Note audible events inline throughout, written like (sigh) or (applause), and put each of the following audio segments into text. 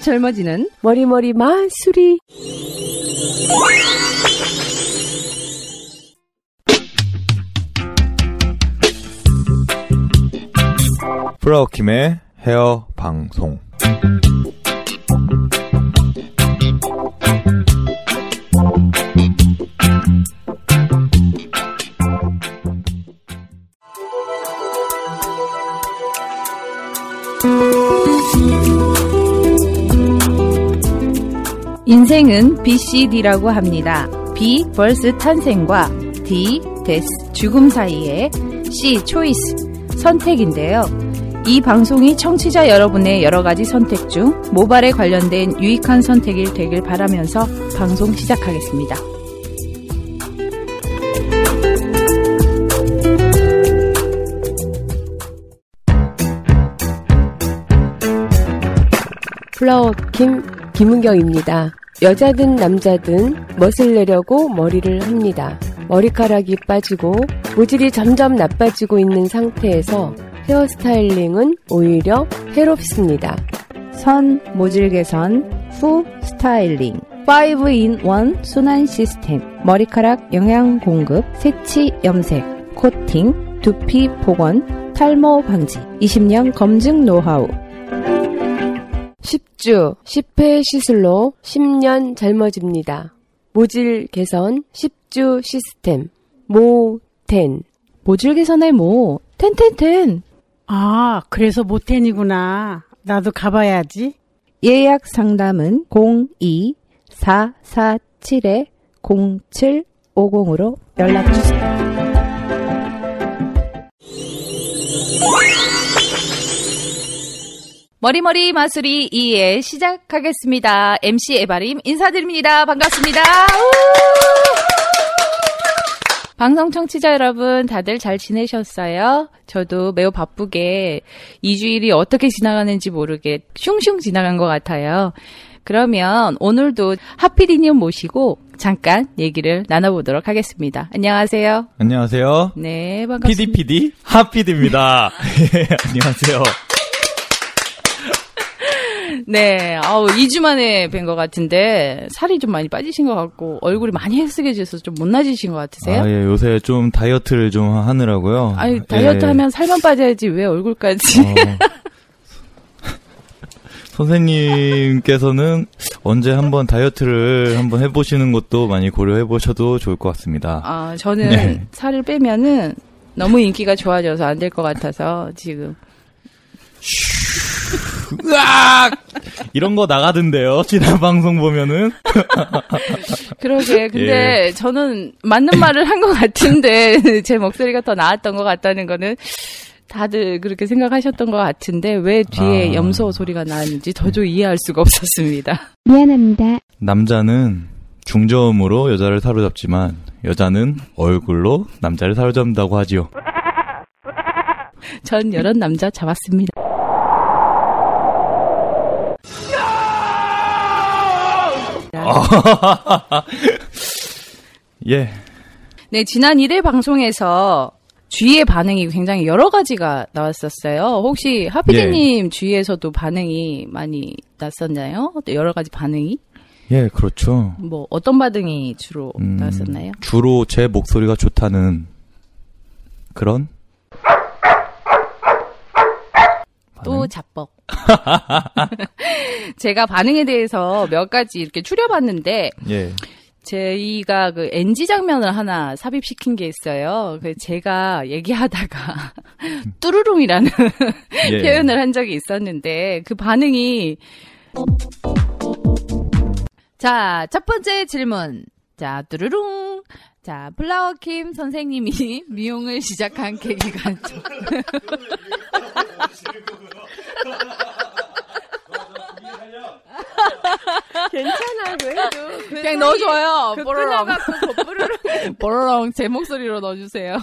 젊어지는 머리머리 마술이 프라우킴의 헤어 방송. 인생은 BCD라고 합니다. B 벌스 탄생과 D 데스 죽음 사이에 C 초이스 선택인데요. 이 방송이 청취자 여러분의 여러 가지 선택 중 모발에 관련된 유익한 선택이 되길 바라면서 방송 시작하겠습니다. 플라워 김 김은경입니다. 여자든 남자든 멋을 내려고 머리를 합니다. 머리카락이 빠지고 모질이 점점 나빠지고 있는 상태에서 헤어스타일링은 오히려 해롭습니다. 선 모질 개선 후 스타일링 5in1 순환 시스템 머리카락 영양 공급 세치 염색 코팅 두피 복원 탈모 방지 20년 검증 노하우 10주 10회 시술로 10년 젊어집니다. 모질 개선 10주 시스템 모텐 모질 개선의 모 텐텐텐 아, 그래서 모텐이구나. 나도 가봐야지. 예약 상담은 02-447-0750으로 연락 주세요. 머리머리 마술이 2회 시작하겠습니다. MC 에바림 인사드립니다. 반갑습니다. 우! 방송 청취자 여러분 다들 잘 지내셨어요? 저도 매우 바쁘게 2주일이 어떻게 지나가는지 모르게 슝슝 지나간 것 같아요. 그러면 오늘도 하피디님 모시고 잠깐 얘기를 나눠보도록 하겠습니다. 안녕하세요. 안녕하세요. 네, 반갑습니다. PDPD (laughs) 하피디입니다. 예, 안녕하세요. 네, 아우 2주 만에 뵌 것 같은데 살이 좀 많이 빠지신 것 같고 얼굴이 많이 헬스게져서 좀 못나지신 것 같으세요? 아, 예, 요새 좀 다이어트를 좀 하느라고요. 아니 다이어트 예. 하면 살만 빠져야지 왜 얼굴까지? 어, (laughs) 선생님께서는 언제 한번 다이어트를 한번 해보시는 것도 많이 고려해 보셔도 좋을 것 같습니다. 아 저는 네. 살을 빼면은 너무 인기가 좋아져서 안 될 것 같아서 지금 으악! 이런 거 나가던데요. 지난 방송 보면은. 그러게 근데 예. 저는 맞는 말을 한 것 같은데 (laughs) 제 목소리가 더 나았던 것 같다는 거는 다들 그렇게 생각하셨던 것 같은데 왜 뒤에 아. 염소 소리가 나는지 도저히 이해할 수가 없었습니다. (laughs) 남자는 중저음으로 여자를 사로잡지만 여자는 얼굴로 남자를 사로잡는다고 하지요. 전 여러 남자 잡았습니다. (laughs) 예. 네, 지난 1회 방송에서 주위의 반응이 굉장히 여러 가지가 나왔었어요. 혹시 하피디님 주위에서도 반응이 많이 났었나요? 여러 가지 반응이? 예, 그렇죠. 뭐 어떤 반응이 주로 음, 나왔었나요? 주로 제 목소리가 좋다는 그런 또? 자뻑. (laughs) 제가 반응에 대해서 몇 가지 이렇게 추려봤는데 예. 저희가 그 NG 장면을 하나 삽입시킨 게 있어요. 그 제가 얘기하다가 (laughs) 뚜루룽이라는 예. (laughs) 표현을 한 적이 있었는데 그 반응이 자, 첫 번째 질문. 자, 뚜루룽. 자, 플라워킴 선생님이 미용을 시작한 계기가 좀- (laughs) 괜찮아, 그래도. 그냥 넣어줘요. 그 뽀로롱. 뽀로롱. (laughs) 뽀로롱 제 목소리로 넣어주세요.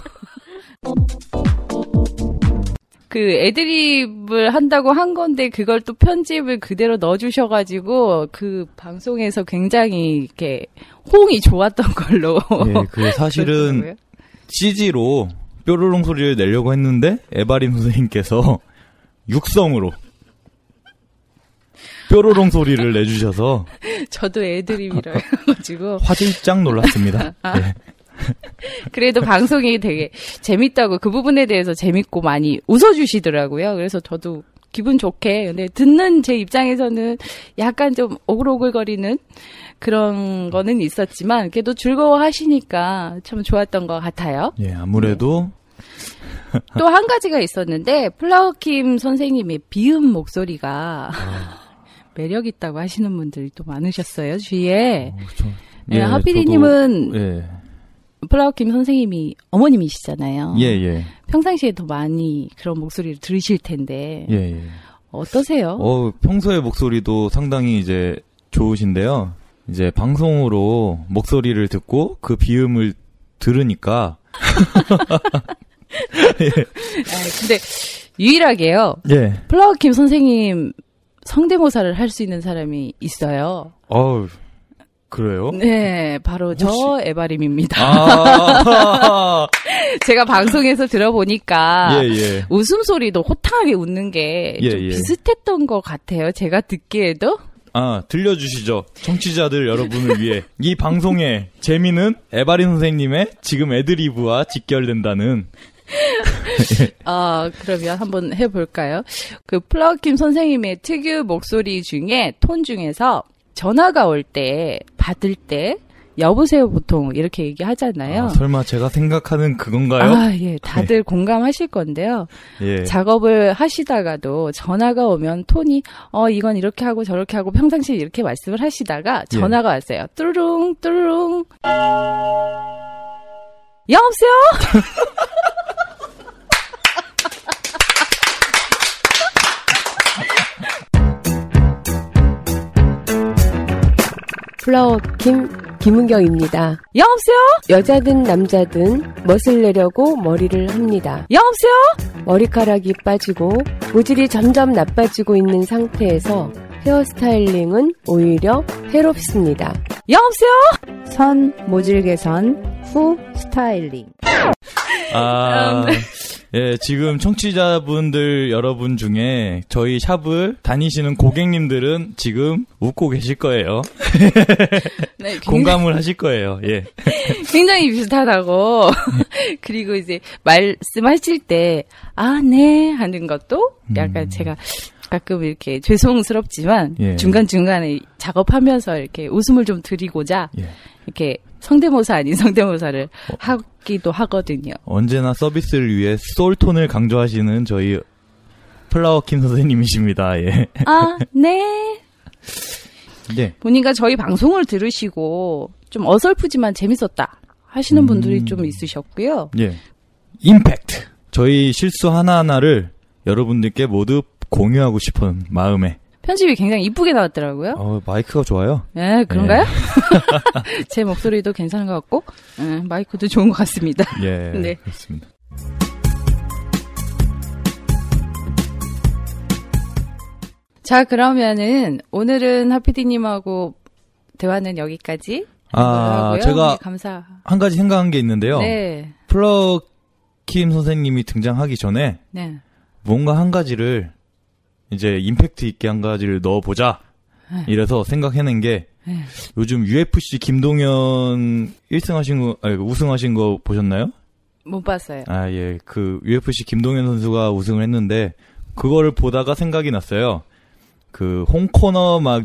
(laughs) 그 애드립을 한다고 한 건데 그걸 또 편집을 그대로 넣어주셔가지고 그 방송에서 굉장히 이렇게 호응이 좋았던 걸로. 예, 그 사실은. CG로 뾰로롱 소리를 내려고 했는데 에바린 선생님께서 (laughs) 육성으로 뾰로롱 소리를 내주셔서 (laughs) 저도 애드립이라 해가지고 화들짝 놀랐습니다. (laughs) 아. 예. 그래도 방송이 되게 재밌다고 그 부분에 대해서 재밌고 많이 웃어주시더라고요. 그래서 저도 기분 좋게 근데 듣는 제 입장에서는 약간 좀 오글오글거리는 그런 거는 있었지만 그래도 즐거워하시니까 참 좋았던 것 같아요. 예, 아무래도 또 한 가지가 있었는데 플라워킴 선생님의 비음 목소리가 매력 있다고 하시는 분들이 또 많으셨어요 주위에. 어, 저- 예, 하피디님은 저도- 예, 플라워킴 선생님이 어머님이시잖아요. 예, 예, 평상시에 더 많이 그런 목소리를 들으실 텐데 예, 예. 어떠세요? 어, 평소에 목소리도 상당히 이제 좋으신데요. 이제 방송으로 목소리를 듣고 그 비음을 들으니까 (laughs) (laughs) 아, 근데 유일하게요. 예. 플라워킴 선생님 성대모사를 할 수 있는 사람이 있어요. 어우, 그래요? 네, 바로 저 에바림입니다. 아, (laughs) 제가 방송에서 들어보니까 예, 예. 웃음소리도 호탕하게 웃는 게 예, 좀 예. 비슷했던 것 같아요. 제가 듣기에도. 아, 들려주시죠. 청취자들 여러분을 위해. 이 방송의 재미는 에바린 선생님의 지금 애드리브와 직결된다는. 아, (laughs) 그러면 한번 해볼까요? 그 플라워킴 선생님의 특유 목소리 중에 톤 중에서 전화가 올 때, 받을 때, 여보세요 보통 이렇게 얘기하잖아요. 아, 설마 제가 생각하는 그건가요? 아, 예, 다들 공감하실 건데요. 예. 작업을 하시다가도 전화가 오면 톤이, 어, 이건 이렇게 하고 저렇게 하고 평상시에 이렇게 말씀을 하시다가 예. 전화가 왔어요. 뚜루룽, 뚜루룽. 여보세요? (laughs) 플라워 김, 김은경입니다. 여보세요? 여자든 남자든 멋을 내려고 머리를 합니다. 여보세요? 머리카락이 빠지고 모질이 점점 나빠지고 있는 상태에서 헤어스타일링은 오히려 해롭습니다. 여보세요? 선 모질 개선 후 스타일링. 아, 예, 지금 청취자분들 여러분 중에 저희 샵을 다니시는 고객님들은 지금 웃고 계실 거예요. (laughs) 네, 굉장히, 공감을 하실 거예요. 예. (laughs) 굉장히 비슷하다고. (laughs) 그리고 이제 말씀하실 때, 아, 네, 하는 것도 약간 음. 제가 가끔 이렇게 죄송스럽지만 예. 중간중간에 작업하면서 이렇게 웃음을 좀 드리고자 예. 이렇게 성대모사 아닌 성대모사를 하기도 하거든요. 언제나 서비스를 위해 소울톤을 강조하시는 저희 플라워킨 선생님이십니다. 예. 아, (laughs) 네. 네. 보니까 저희 방송을 들으시고 좀 어설프지만 재밌었다 하시는 음. 분들이 좀 있으셨고요. 예. 임팩트. 저희 실수 하나하나를 여러분들께 모두 공유하고 싶은 마음에. 편집이 굉장히 이쁘게 나왔더라고요. 어, 마이크가 좋아요. 네, 그런가요? (laughs) 제 목소리도 괜찮은 것 같고, 네, 마이크도 좋은 것 같습니다. (laughs) 예. (laughs) 네. 그렇습니다. 자, 그러면은 오늘은 하피디님하고 대화는 여기까지. 아, 하고요. 제가 네, 감사. 한 가지 생각한 게 있는데요. 네, 플러킴 선생님이 등장하기 전에 네. 뭔가 한 가지를 이제 임팩트 있게 한 가지를 넣어보자. 네. 이래서 생각해낸 게 네. 요즘 UFC 김동현 1승 하신 거, 아니, 우승하신 거 보셨나요? 못 봤어요. 아, 예. 그 UFC 김동현 선수가 우승을 했는데, 그거를 보다가 생각이 났어요. 그, 홍코너 막,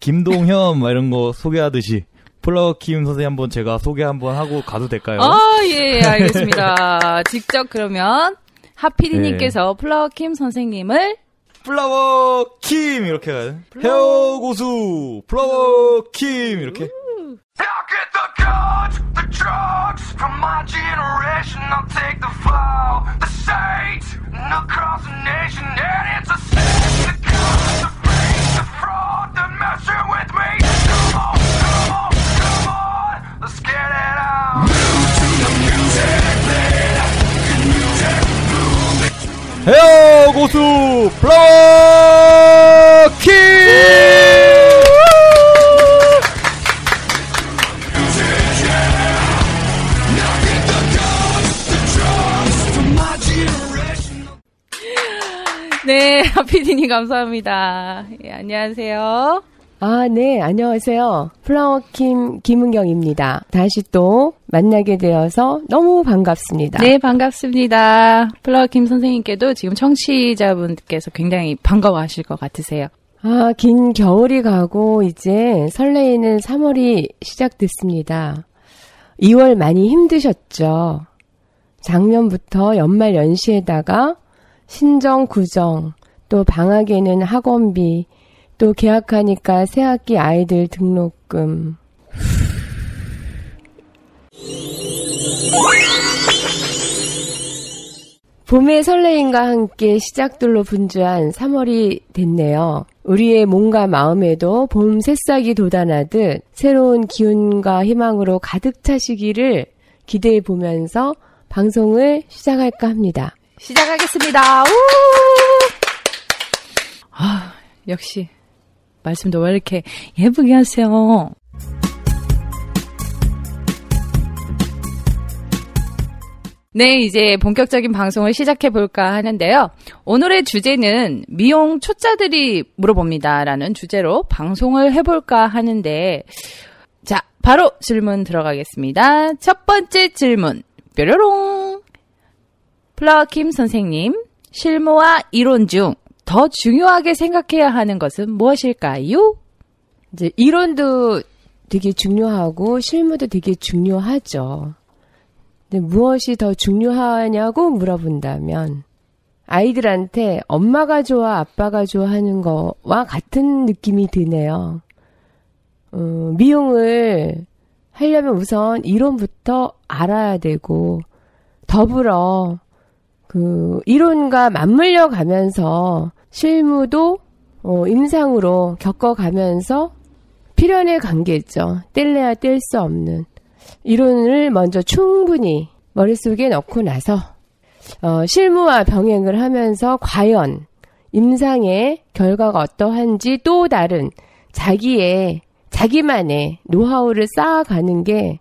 김동현 막 이런 거 소개하듯이, 플라워킴 선생님 한번 제가 소개 한번 하고 가도 될까요? 아, 예, 예, 알겠습니다. (laughs) 직접 그러면, 하피디님께서 네. 플라워킴 선생님을 플라워 킴 이렇게 가요. 헤어 고수 플라워 킴 이렇게. Get 고수 플라워 킴. 네, 하피디님 감사합니다. 예, 안녕하세요. 아, 네, 안녕하세요. 플라워킴 김은경입니다. 다시 또 만나게 되어서 너무 반갑습니다. 네, 반갑습니다. 플라워킴 선생님께도 지금 청취자분께서 굉장히 반가워하실 것 같으세요. 아, 긴 겨울이 가고 이제 설레이는 3월이 시작됐습니다. 2월 많이 힘드셨죠? 작년부터 연말 연시에다가 신정, 구정, 또 방학에는 학원비, 또 개학하니까 새학기 아이들 등록금. 봄의 설레임과 함께 시작들로 분주한 3월이 됐네요. 우리의 몸과 마음에도 봄 새싹이 돋아나듯 새로운 기운과 희망으로 가득 차시기를 기대해 보면서 방송을 시작할까 합니다. 시작하겠습니다. 우! 아, 역시 말씀도 왜 이렇게 예쁘게 하세요? 네, 이제 본격적인 방송을 시작해 볼까 하는데요. 오늘의 주제는 미용 초짜들이 물어봅니다라는 주제로 방송을 해볼까 하는데, 자, 바로 질문 들어가겠습니다. 첫 번째 질문, 뾰로롱. 플라워킴 선생님, 실무와 이론 중 더 중요하게 생각해야 하는 것은 무엇일까요? 이제 이론도 되게 중요하고 실무도 되게 중요하죠. 근데 무엇이 더 중요하냐고 물어본다면 아이들한테 엄마가 좋아 아빠가 좋아하는 거와 같은 느낌이 드네요. 어, 미용을 하려면 우선 이론부터 알아야 되고 더불어 그 이론과 맞물려 가면서 실무도 어, 임상으로 겪어가면서 필연의 관계죠. 뗄래야 뗄 수 없는 이론을 먼저 충분히 머릿속에 넣고 나서 어, 실무와 병행을 하면서 과연 임상의 결과가 어떠한지 또 다른 자기의 자기만의 노하우를 쌓아가는 게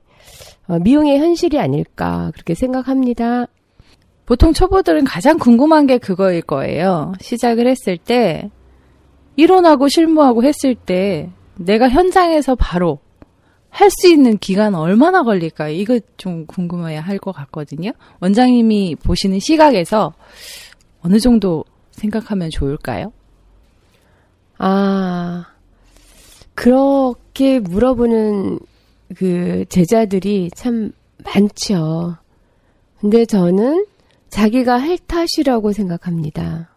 어, 미용의 현실이 아닐까 그렇게 생각합니다. 보통 초보들은 가장 궁금한 게 그거일 거예요. 시작을 했을 때, 이론하고 실무하고 했을 때, 내가 현장에서 바로 할 수 있는 기간 얼마나 걸릴까? 이거 좀 궁금해야 할 것 같거든요. 원장님이 보시는 시각에서 어느 정도 생각하면 좋을까요? 아, 그렇게 물어보는 그 제자들이 참 많죠. 근데 저는 자기가 할 탓이라고 생각합니다.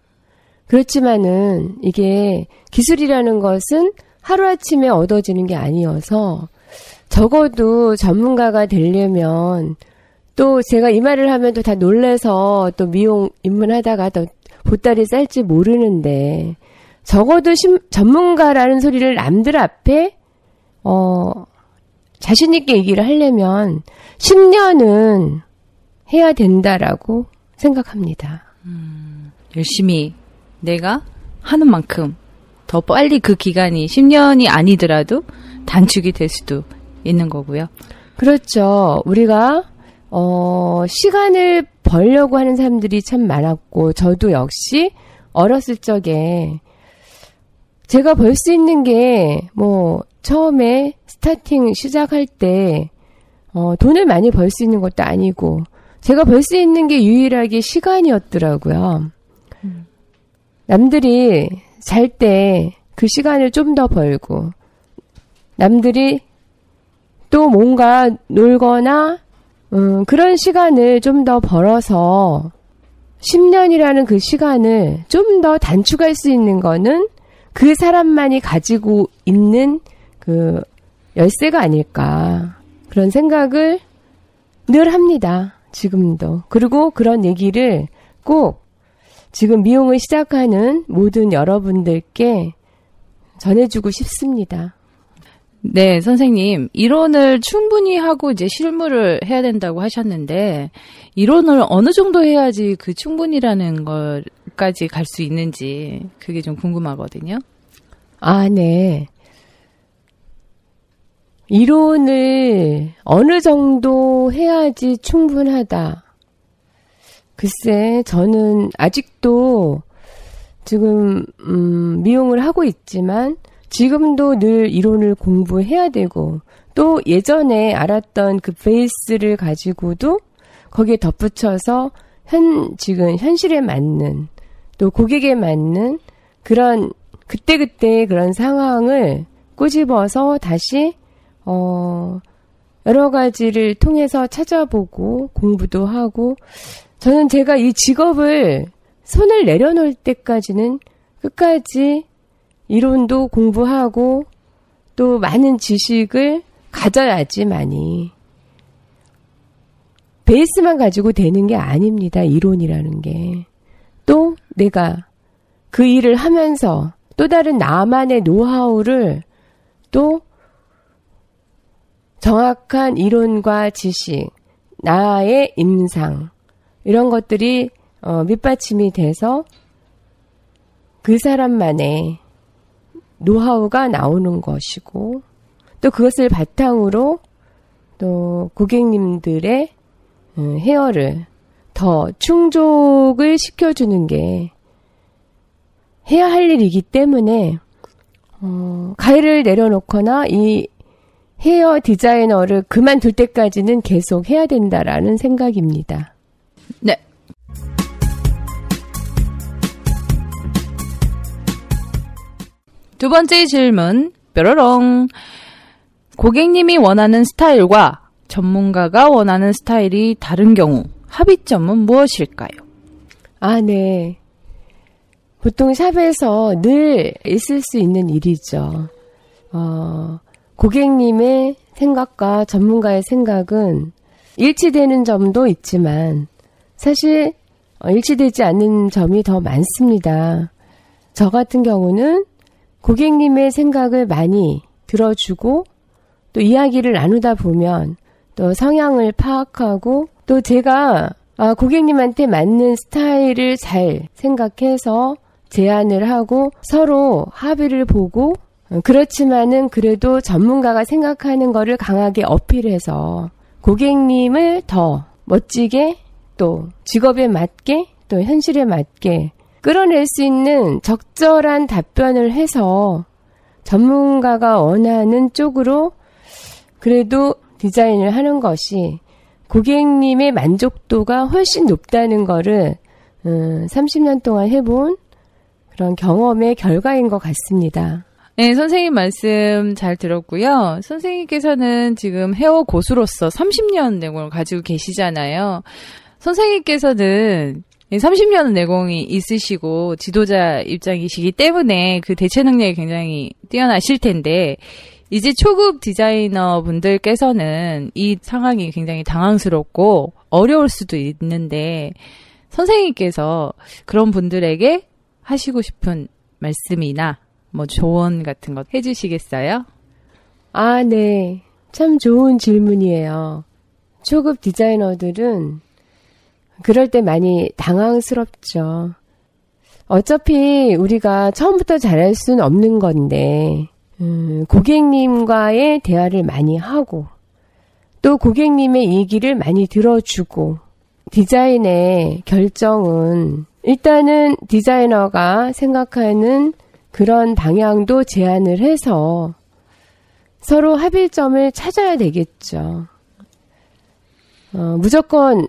그렇지만은 이게 기술이라는 것은 하루아침에 얻어지는 게 아니어서 적어도 전문가가 되려면 또 제가 이 말을 하면 또 다 놀래서 또 미용 입문하다가 또 보따리 쌀지 모르는데 적어도 심, 전문가라는 소리를 남들 앞에 어 자신 있게 얘기를 하려면 10년은 해야 된다라고 생각합니다. 열심히 내가 하는 만큼 더 빨리 그 기간이 10년이 아니더라도 단축이 될 수도 있는 거고요. 그렇죠. 우리가 어 시간을 벌려고 하는 사람들이 참 많았고 저도 역시 어렸을 적에 제가 벌 수 있는 게 뭐 처음에 스타팅 시작할 때 어, 돈을 많이 벌 수 있는 것도 아니고 제가 벌 수 있는 게 유일하게 시간이었더라고요. 남들이 잘 때 그 시간을 좀 더 벌고 남들이 또 뭔가 놀거나 음, 그런 시간을 좀 더 벌어서 10년이라는 그 시간을 좀 더 단축할 수 있는 거는 그 사람만이 가지고 있는 그 열쇠가 아닐까. 그런 생각을 늘 합니다. 지금도. 그리고 그런 얘기를 꼭 지금 미용을 시작하는 모든 여러분들께 전해주고 싶습니다. 네, 선생님. 이론을 충분히 하고 이제 실무를 해야 된다고 하셨는데, 이론을 어느 정도 해야지 그 충분이라는 걸까지 갈 수 있는지, 그게 좀 궁금하거든요. 아, 네. 이론을 어느 정도 해야지 충분하다. 글쎄, 저는 아직도 지금, 음, 미용을 하고 있지만, 지금도 늘 이론을 공부해야 되고, 또 예전에 알았던 그 베이스를 가지고도 거기에 덧붙여서 현, 지금 현실에 맞는, 또 고객에 맞는 그런, 그때그때 그런 상황을 꼬집어서 다시, 어, 여러 가지를 통해서 찾아보고 공부도 하고, 저는 제가 이 직업을 손을 내려놓을 때까지는 끝까지 이론도 공부하고 또 많은 지식을 가져야지만이 베이스만 가지고 되는 게 아닙니다. 이론이라는 게. 또 내가 그 일을 하면서 또 다른 나만의 노하우를 또 정확한 이론과 지식, 나의 임상, 이런 것들이 어, 밑받침이 돼서 그 사람만의 노하우가 나오는 것이고 또 그것을 바탕으로 또 고객님들의 음, 헤어를 더 충족을 시켜주는 게 해야 할 일이기 때문에 어, 가위를 내려놓거나 이 헤어 디자이너를 그만둘 때까지는 계속 해야 된다라는 생각입니다. 네. 두 번째 질문, 뾰로롱. 고객님이 원하는 스타일과 전문가가 원하는 스타일이 다른 경우 합의점은 무엇일까요? 아, 네. 보통 샵에서 늘 있을 수 있는 일이죠. 어, 고객님의 생각과 전문가의 생각은 일치되는 점도 있지만 사실 어, 일치되지 않는 점이 더 많습니다. 저 같은 경우는 고객님의 생각을 많이 들어주고 또 이야기를 나누다 보면 또 성향을 파악하고 또 제가 아, 고객님한테 맞는 스타일을 잘 생각해서 제안을 하고 서로 합의를 보고 어, 그렇지만은 그래도 전문가가 생각하는 거를 강하게 어필해서 고객님을 더 멋지게 또 직업에 맞게 또 현실에 맞게 끌어낼 수 있는 적절한 답변을 해서 전문가가 원하는 쪽으로 그래도 디자인을 하는 것이 고객님의 만족도가 훨씬 높다는 거를 음, 30년 동안 해본 그런 경험의 결과인 것 같습니다. 네, 선생님 말씀 잘 들었고요. 선생님께서는 지금 헤어 고수로서 30년 내공을 가지고 계시잖아요. 선생님께서는 30년 내공이 있으시고 지도자 입장이시기 때문에 그 대체 능력이 굉장히 뛰어나실 텐데 이제 초급 디자이너 분들께서는 이 상황이 굉장히 당황스럽고 어려울 수도 있는데 선생님께서 그런 분들에게 하시고 싶은 말씀이나 뭐 조언 같은 것 해주시겠어요? 아, 네. 참 좋은 질문이에요. 초급 디자이너들은 그럴 때 많이 당황스럽죠. 어차피 우리가 처음부터 잘할 수는 없는 건데, 음, 고객님과의 대화를 많이 하고, 또 고객님의 얘기를 많이 들어주고, 디자인의 결정은 일단은 디자이너가 생각하는 그런 방향도 제안을 해서 서로 합일점을 찾아야 되겠죠. 어, 무조건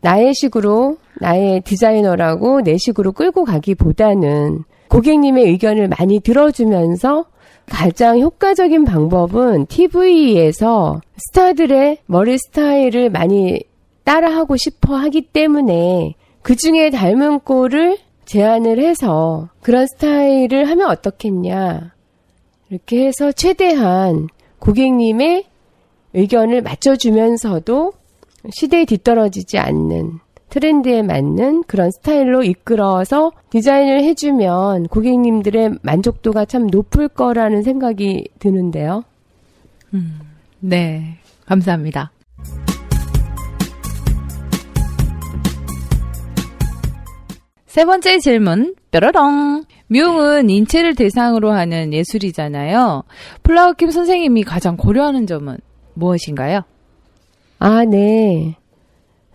나의 식으로, 나의 디자이너라고 내 식으로 끌고 가기보다는 고객님의 의견을 많이 들어주면서 가장 효과적인 방법은 TV에서 스타들의 머리 스타일을 많이 따라하고 싶어 하기 때문에 그 중에 닮은 꼴을 제안을 해서 그런 스타일을 하면 어떻겠냐. 이렇게 해서 최대한 고객님의 의견을 맞춰주면서도 시대에 뒤떨어지지 않는 트렌드에 맞는 그런 스타일로 이끌어서 디자인을 해주면 고객님들의 만족도가 참 높을 거라는 생각이 드는데요. 음, 네, 감사합니다. 세 번째 질문, 뾰로롱. 묘은 인체를 대상으로 하는 예술이잖아요. 플라워킴 선생님이 가장 고려하는 점은 무엇인가요? 아, 네.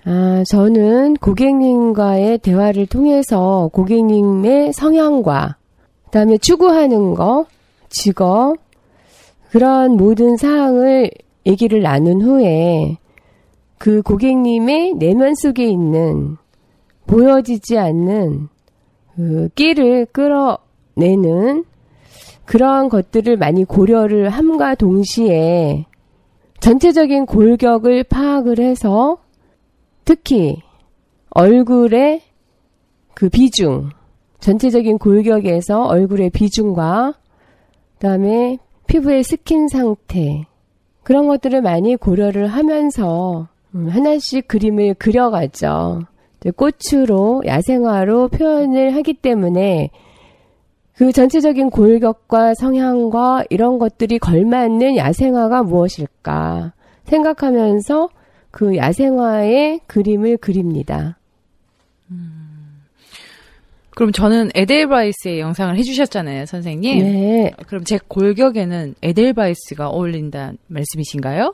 아, 저는 고객님과의 대화를 통해서 고객님의 성향과 그다음에 추구하는 거, 직업 그런 모든 사항을 얘기를 나눈 후에 그 고객님의 내면 속에 있는 보여지지 않는 그 끼를 끌어내는 그러한 것들을 많이 고려를 함과 동시에 전체적인 골격을 파악을 해서 특히 얼굴의 그 비중, 전체적인 골격에서 얼굴의 비중과 그다음에 피부의 스킨 상태 그런 것들을 많이 고려를 하면서 음, 하나씩 그림을 그려가죠. 꽃으로 야생화로 표현을 하기 때문에 그 전체적인 골격과 성향과 이런 것들이 걸맞는 야생화가 무엇일까 생각하면서 그 야생화의 그림을 그립니다. 그럼 저는 에델바이스의 영상을 해주셨잖아요, 선생님. 네. 그럼 제 골격에는 에델바이스가 어울린다는 말씀이신가요?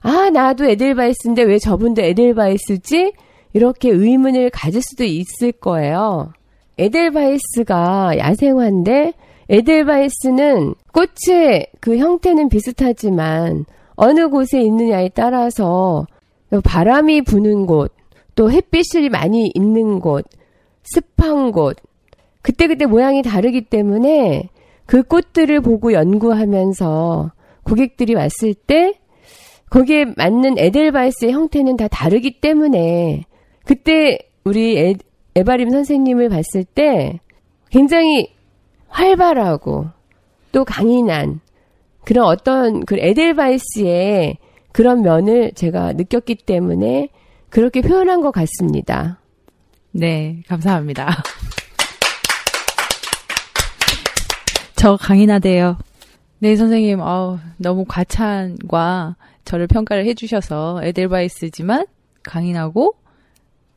아, 나도 에델바이스인데 왜 저분도 에델바이스지? 이렇게 의문을 가질 수도 있을 거예요. 에델바이스가 야생화인데 에델바이스는 꽃의 그 형태는 비슷하지만 어느 곳에 있느냐에 따라서 바람이 부는 곳, 또 햇빛이 많이 있는 곳, 습한 곳, 그때그때 모양이 다르기 때문에 그 꽃들을 보고 연구하면서 고객들이 왔을 때 거기에 맞는 에델바이스의 형태는 다 다르기 때문에 그때 우리 에, 에바림 선생님을 봤을 때 굉장히 활발하고 또 강인한 그런 어떤 그 에델바이스의 그런 면을 제가 느꼈기 때문에 그렇게 표현한 것 같습니다. 네, 감사합니다. (laughs) 저 강인하대요. 네, 선생님, 어 너무 과찬과 저를 평가를 해주셔서 에델바이스지만 강인하고,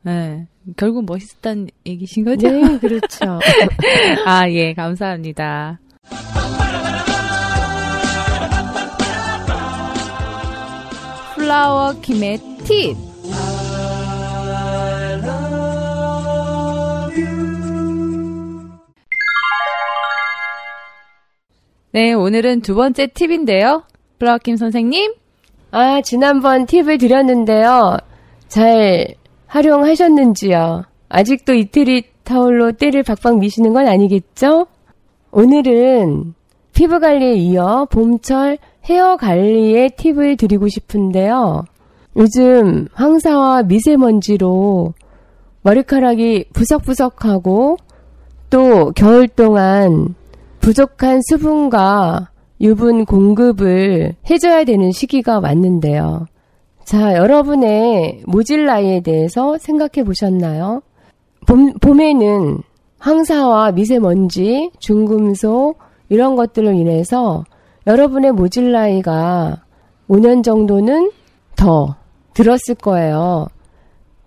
네, 결국 멋있다는 얘기신 거죠? 네, 그렇죠. (laughs) 아, 예, 감사합니다. 플라워 김의 팁. 네, 오늘은 두 번째 팁인데요. 플라워 김 선생님. 아, 지난번 팁을 드렸는데요. 잘 활용하셨는지요? 아직도 이태리 타올로 때를 박박 미시는 건 아니겠죠? 오늘은 피부 관리에 이어 봄철 헤어 관리의 팁을 드리고 싶은데요. 요즘 황사와 미세먼지로 머리카락이 부석부석하고 또 겨울 동안 부족한 수분과 유분 공급을 해줘야 되는 시기가 왔는데요. 자, 여러분의 모질라이에 대해서 생각해 보셨나요? 봄, 봄에는 황사와 미세먼지, 중금속, 이런 것들로 인해서 여러분의 모질라이가 5년 정도는 더 들었을 거예요.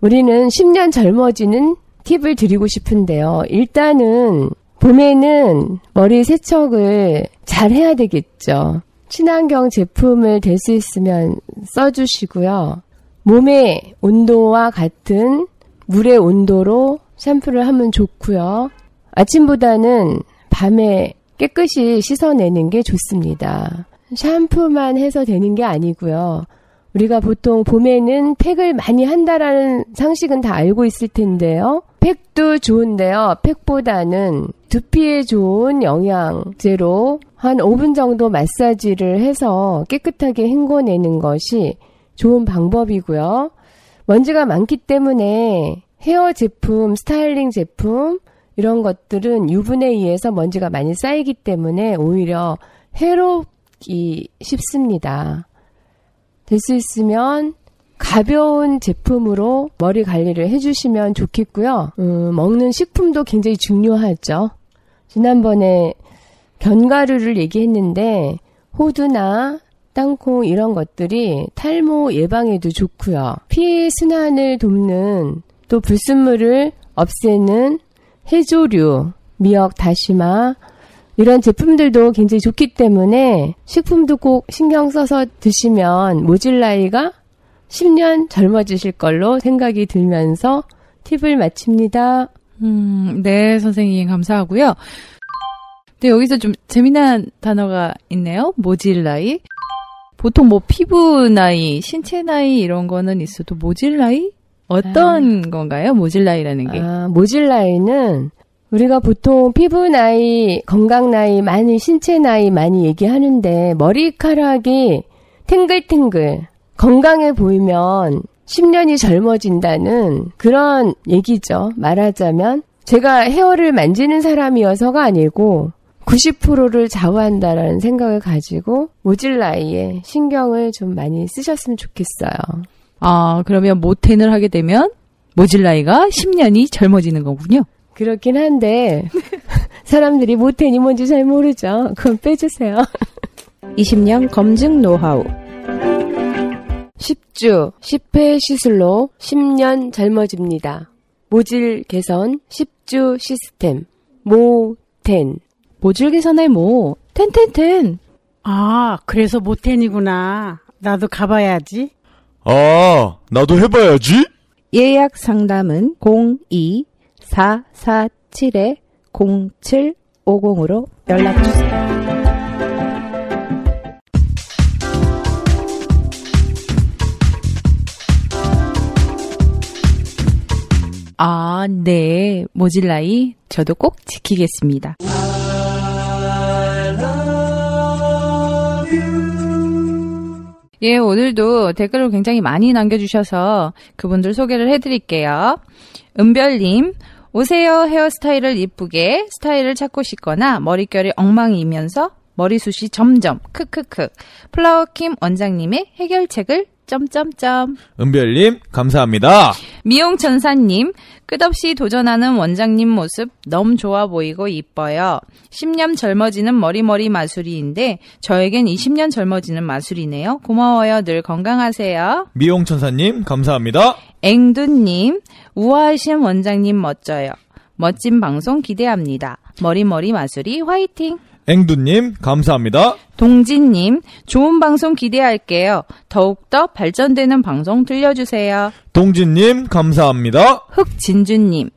우리는 10년 젊어지는 팁을 드리고 싶은데요. 일단은 봄에는 머리 세척을 잘 해야 되겠죠. 친환경 제품을 될 수 있으면 써주시고요. 몸의 온도와 같은 물의 온도로 샴푸를 하면 좋고요. 아침보다는 밤에 깨끗이 씻어내는 게 좋습니다. 샴푸만 해서 되는 게 아니고요. 우리가 보통 봄에는 팩을 많이 한다라는 상식은 다 알고 있을 텐데요. 팩도 좋은데요. 팩보다는 두피에 좋은 영양제로 한 5분 정도 마사지를 해서 깨끗하게 헹궈내는 것이 좋은 방법이고요. 먼지가 많기 때문에 헤어 제품, 스타일링 제품, 이런 것들은 유분에 의해서 먼지가 많이 쌓이기 때문에 오히려 해롭기 쉽습니다. 될 수 있으면 가벼운 제품으로 머리 관리를 해주시면 좋겠고요. 음, 먹는 식품도 굉장히 중요하죠. 지난번에 견과류를 얘기했는데 호두나 땅콩 이런 것들이 탈모 예방에도 좋고요. 피 순환을 돕는 또 불순물을 없애는 해조류, 미역, 다시마 이런 제품들도 굉장히 좋기 때문에 식품도 꼭 신경 써서 드시면 모질라이가 10년 젊어지실 걸로 생각이 들면서 팁을 마칩니다. 음, 네, 선생님 감사하고요. 네, 여기서 좀 재미난 단어가 있네요. 모질라이. 보통 뭐 피부 나이, 신체 나이 이런 거는 있어도 모질라이? 어떤 건가요? 모질라이라는 게. 아, 모질라이는 우리가 보통 피부 나이, 건강 나이, 많이 신체 나이 많이 얘기하는데 머리카락이 탱글탱글 건강해 보이면 10년이 젊어진다는 그런 얘기죠. 말하자면 제가 헤어를 만지는 사람이어서가 아니고 90%를 좌우한다라는 생각을 가지고 모질라이에 신경을 좀 많이 쓰셨으면 좋겠어요. 아, 그러면 모텐을 하게 되면 모질라이가 10년이 젊어지는 거군요. 그렇긴 한데 (laughs) 사람들이 모텐이 뭔지 잘 모르죠. 그건 빼주세요. 20년 검증 노하우 10주 10회 시술로 10년 젊어집니다. 모질 개선 10주 시스템 모텐 모질 개선의 모, 텐텐텐. 아, 그래서 모텐이구나. 나도 가봐야지. 아, 나도 해봐야지. 예약 상담은 02447-0750으로 연락주세요. 아, 네. 모질라이. 저도 꼭 지키겠습니다. 예, 오늘도 댓글을 굉장히 많이 남겨주셔서 그분들 소개를 해드릴게요. 은별님, 오세요 헤어스타일을 이쁘게 스타일을 찾고 싶거나 머릿결이 엉망이면서 머리숱이 점점 크크크 플라워킴 원장님의 해결책을 점점점 은별님, 감사합니다. 미용천사님, 끝없이 도전하는 원장님 모습 너무 좋아 보이고 이뻐요. 10년 젊어지는 머리머리 마술이인데 저에겐 20년 젊어지는 마술이네요. 고마워요. 늘 건강하세요. 미용천사님, 감사합니다. 앵두님, 우아하신 원장님 멋져요. 멋진 방송 기대합니다. 머리머리 마술이 화이팅! 앵두님, 감사합니다. 동진님, 좋은 방송 기대할게요. 더욱더 발전되는 방송 들려주세요. 동진님, 감사합니다. 흑진주님,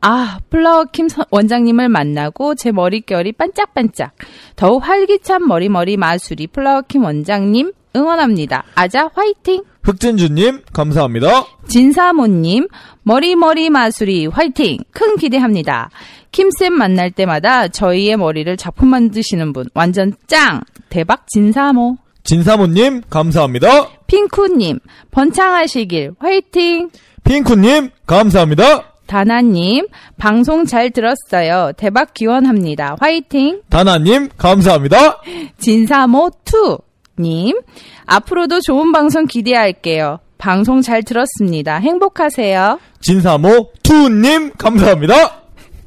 아, 플라워킴 서- 원장님을 만나고 제 머릿결이 반짝반짝. 더욱 활기찬 머리머리 마술이 플라워 킴 원장님 응원합니다. 아자 화이팅! 흑진주님, 감사합니다. 진사모님, 머리머리 마술이 화이팅! 큰 기대합니다. 킴쌤 만날 때마다 저희의 머리를 작품 만드시는 분, 완전 짱! 대박 진사모. 진사모님, 감사합니다. 핑쿠님, 번창하시길 화이팅! 핑쿠님, 감사합니다. 다나님, 방송 잘 들었어요. 대박 기원합니다. 화이팅! 다나님, 감사합니다. 진사모 2 님, 앞으로도 좋은 방송 기대할게요. 방송 잘 들었습니다. 행복하세요. 진사모, 투님, 감사합니다.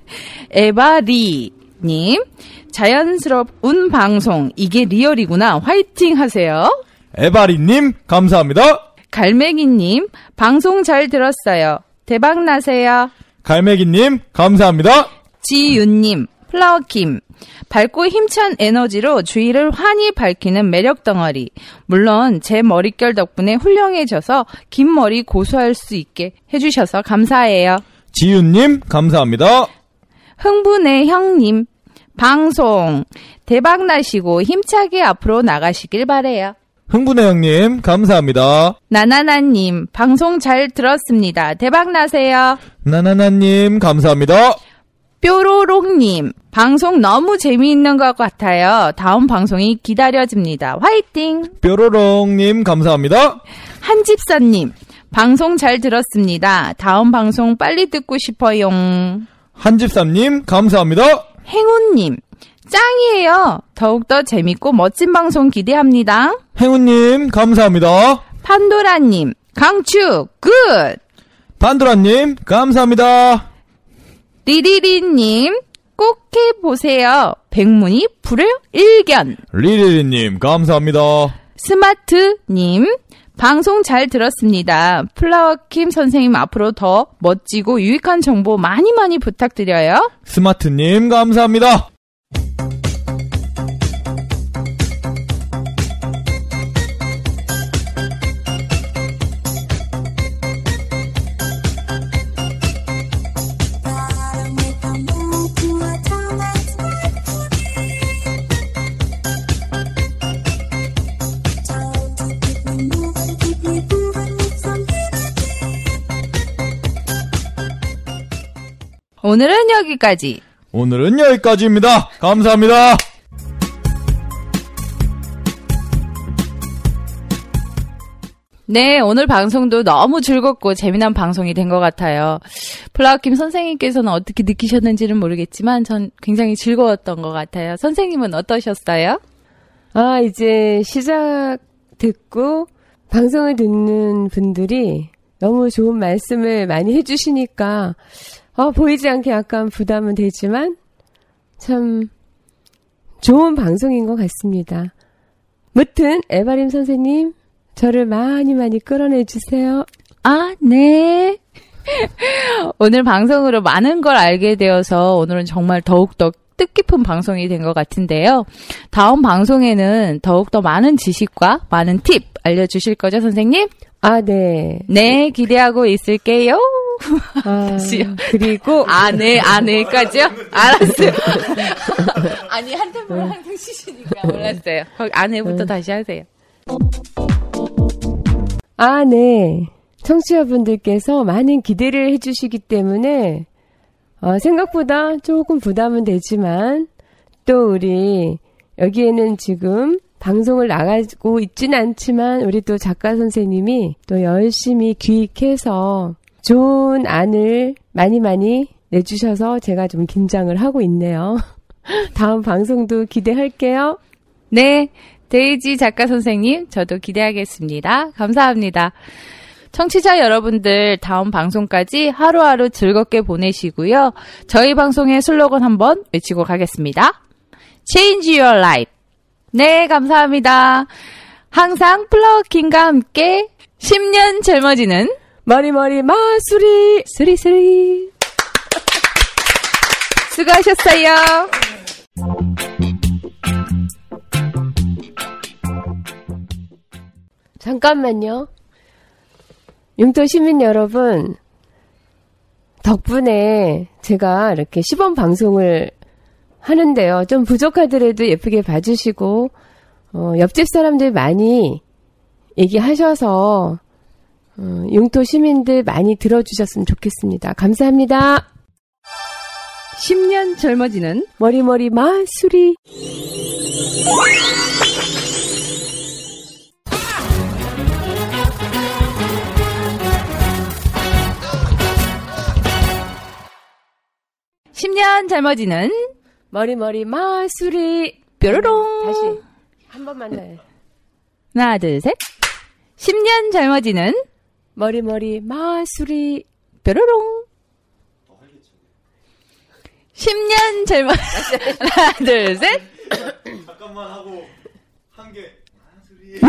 (laughs) 에바리 님, 자연스러운 방송. 이게 리얼이구나. 화이팅 하세요. 에바리 님, 감사합니다. 갈매기 님, 방송 잘 들었어요. 대박 나세요. 갈매기 님, 감사합니다. 지윤 님, 플라워킴. 밝고 힘찬 에너지로 주위를 환히 밝히는 매력 덩어리. 물론 제 머릿결 덕분에 훌륭해져서 긴 머리 고수할 수 있게 해주셔서 감사해요. 지윤님, 감사합니다. 흥분의 형님. 방송 대박 나시고 힘차게 앞으로 나가시길 바래요. 흥분의 형님, 감사합니다. 나나나님, 방송 잘 들었습니다. 대박 나세요. 나나나님, 감사합니다. 뾰로롱님, 방송 너무 재미있는 것 같아요. 다음 방송이 기다려집니다. 화이팅! 뾰로롱님, 감사합니다. 한집사님, 방송 잘 들었습니다. 다음 방송 빨리 듣고 싶어요. 한집사님, 감사합니다. 행운님, 짱이에요. 더욱더 재밌고 멋진 방송 기대합니다. 행운님, 감사합니다. 판도라님, 강추, good! 판도라님, 감사합니다. 리리리님, 꼭 해보세요. 백문이 불여일견. 리리리님, 감사합니다. 스마트님, 방송 잘 들었습니다. 플라워킴 선생님 앞으로 더 멋지고 유익한 정보 많이 많이 부탁드려요. 스마트님, 감사합니다. 오늘은 여기까지. 오늘은 여기까지입니다. 감사합니다. 네, 오늘 방송도 너무 즐겁고 재미난 방송이 된 것 같아요. 플라워킴 선생님께서는 어떻게 느끼셨는지는 모르겠지만 전 굉장히 즐거웠던 것 같아요. 선생님은 어떠셨어요? 아, 이제 시작 듣고 방송을 듣는 분들이 너무 좋은 말씀을 많이 해주시니까 아, 보이지 않게 약간 부담은 되지만 참 좋은 방송인 것 같습니다. 무튼 에바림 선생님 저를 많이 많이 끌어내 주세요. 아, 네. (laughs) 오늘 방송으로 많은 걸 알게 되어서 오늘은 정말 더욱더 뜻깊은 방송이 된 것 같은데요. 다음 방송에는 더욱더 많은 지식과 많은 팁 알려주실 거죠, 선생님? 아, 네. 네, 기대하고 있을게요. 아, 다시요. (laughs) 그리고 아, 네, 아, 네까지요? 알았어요. (laughs) 아니, 한 템포를 항상 쉬시니까 몰랐어요. 거기 안에부터 다시 하세요. 아, 네. 청취자분들께서 많은 기대를 해주시기 때문에 어, 생각보다 조금 부담은 되지만 또 우리 여기에는 지금 방송을 나가고 있진 않지만 우리 또 작가 선생님이 또 열심히 기획해서 좋은 안을 많이 많이 내주셔서 제가 좀 긴장을 하고 있네요. (laughs) 다음 방송도 기대할게요. 네, 데이지 작가 선생님, 저도 기대하겠습니다. 감사합니다. 청취자 여러분들 다음 방송까지 하루하루 즐겁게 보내시고요. 저희 방송의 슬로건 한번 외치고 가겠습니다. Change your life. 네, 감사합니다. 항상 플라워킹과 함께 10년 젊어지는 머리머리 마수리 스리스리. 수고하셨어요. 잠깐만요. 융토 시민 여러분, 덕분에 제가 이렇게 시범 방송을 하는데요. 좀 부족하더라도 예쁘게 봐주시고, 어, 옆집 사람들 많이 얘기하셔서, 어, 융토 시민들 많이 들어주셨으면 좋겠습니다. 감사합니다. 10년 젊어지는 머리머리 마수리. 십년 젊어지는 머리머리 마수리. 뾰로롱. 다시. 한 번만 해. 하나, 둘, 셋. 10년 젊어지는 머리머리 마술이 뾰로롱 10년 젊은 (laughs) 하나 둘 셋. 잠깐만 하고 한 개. 마술이. (laughs)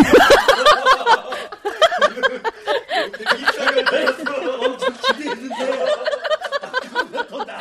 되게 엄청 기대했는데. 아, 더 나아.